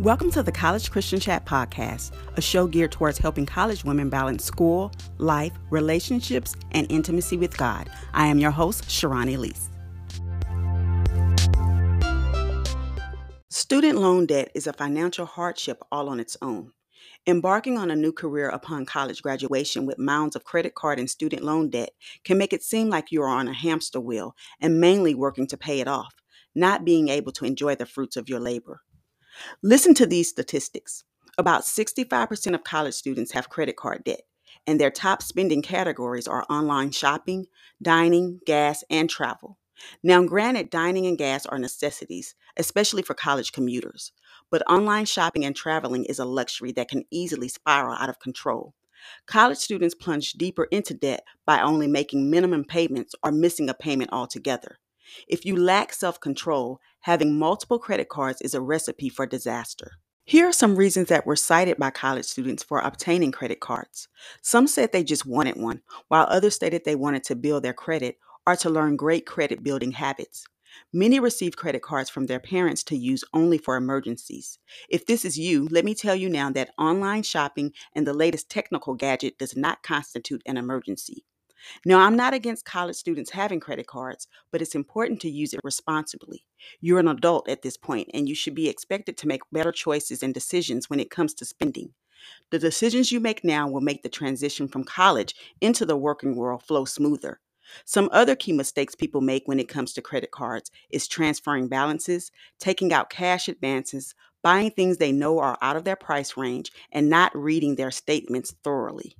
Welcome to the College Christian Chat Podcast, a show geared towards helping college women balance school, life, relationships, and intimacy with God. I am your host, Sherron Elise. Student loan debt is a financial hardship all on its own. Embarking on a new career upon college graduation with mounds of credit card and student loan debt can make it seem like you are on a hamster wheel and mainly working to pay it off, not being able to enjoy the fruits of your labor. Listen to these statistics. About 65% of college students have credit card debt, and their top spending categories are online shopping, dining, gas, and travel. Now, granted, dining and gas are necessities, especially for college commuters, but online shopping and traveling is a luxury that can easily spiral out of control. College students plunge deeper into debt by only making minimum payments or missing a payment altogether. If you lack self control, having multiple credit cards is a recipe for disaster. Here are some reasons that were cited by college students for obtaining credit cards. Some said they just wanted one, while others stated they wanted to build their credit or to learn great credit building habits. Many receive credit cards from their parents to use only for emergencies. If this is you, let me tell you now that online shopping and the latest technical gadget does not constitute an emergency. Now, I'm not against college students having credit cards, but it's important to use it responsibly. You're an adult at this point, and you should be expected to make better choices and decisions when it comes to spending. The decisions you make now will make the transition from college into the working world flow smoother. Some other key mistakes people make when it comes to credit cards is transferring balances, taking out cash advances, buying things they know are out of their price range, and not reading their statements thoroughly.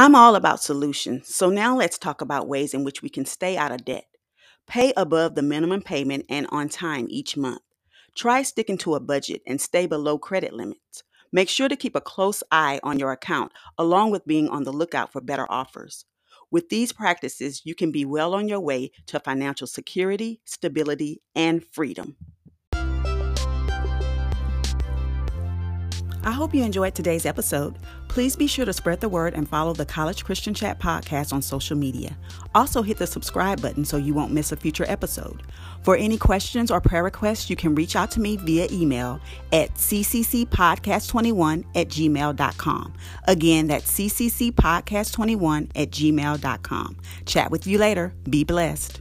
I'm all about solutions, so now let's talk about ways in which we can stay out of debt. Pay above the minimum payment and on time each month. Try sticking to a budget and stay below credit limits. Make sure to keep a close eye on your account, along with being on the lookout for better offers. With these practices, you can be well on your way to financial security, stability, and freedom. I hope you enjoyed today's episode. Please be sure to spread the word and follow the College Christian Chat podcast on social media. Also, hit the subscribe button so you won't miss a future episode. For any questions or prayer requests, you can reach out to me via email at cccpodcast21 at gmail.com. Again, that's cccpodcast21 at gmail.com. Chat with you later. Be blessed.